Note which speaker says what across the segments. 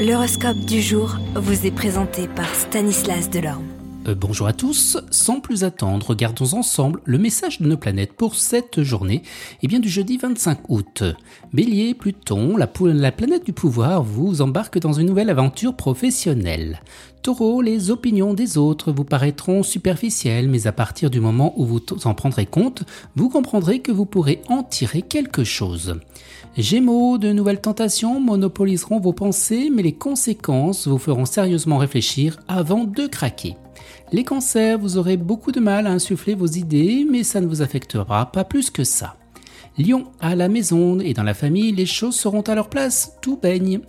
Speaker 1: L'horoscope du jour vous est présenté par Stanislas Delorme.
Speaker 2: Euh, bonjour à tous, sans plus attendre, regardons ensemble le message de nos planètes pour cette journée, et eh bien du jeudi 25 août. Bélier, Pluton, la, la planète du pouvoir vous embarque dans une nouvelle aventure professionnelle. Taureau, les opinions des autres vous paraîtront superficielles, mais à partir du moment où vous en prendrez compte, vous comprendrez que vous pourrez en tirer quelque chose. Gémeaux, de nouvelles tentations monopoliseront vos pensées, mais les conséquences vous feront sérieusement réfléchir avant de craquer. Les cancers, vous aurez beaucoup de mal à insuffler vos idées, mais ça ne vous affectera pas plus que ça. Lion, à la maison et dans la famille, les choses seront à leur place, tout baigne.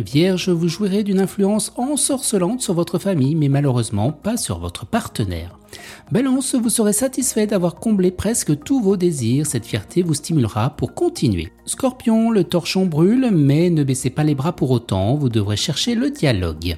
Speaker 2: Vierge, vous jouirez d'une influence ensorcelante sur votre famille, mais malheureusement pas sur votre partenaire. Balance, vous serez satisfait d'avoir comblé presque tous vos désirs, cette fierté vous stimulera pour continuer. Scorpion, le torchon brûle, mais ne baissez pas les bras pour autant, vous devrez chercher le dialogue.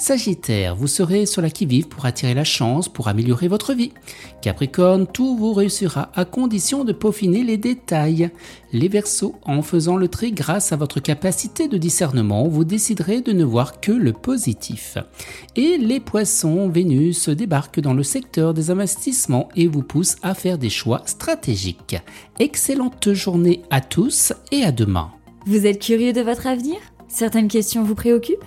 Speaker 2: Sagittaire, vous serez sur la qui-vive pour attirer la chance, pour améliorer votre vie. Capricorne, tout vous réussira à condition de peaufiner les détails. Les Verseaux, en faisant le tri grâce à votre capacité de discernement, vous déciderez de ne voir que le positif. Et les Poissons, Vénus débarque dans le secteur des investissements et vous pousse à faire des choix stratégiques. Excellente journée à tous et à demain.
Speaker 3: Vous êtes curieux de votre avenir? Certaines questions vous préoccupent?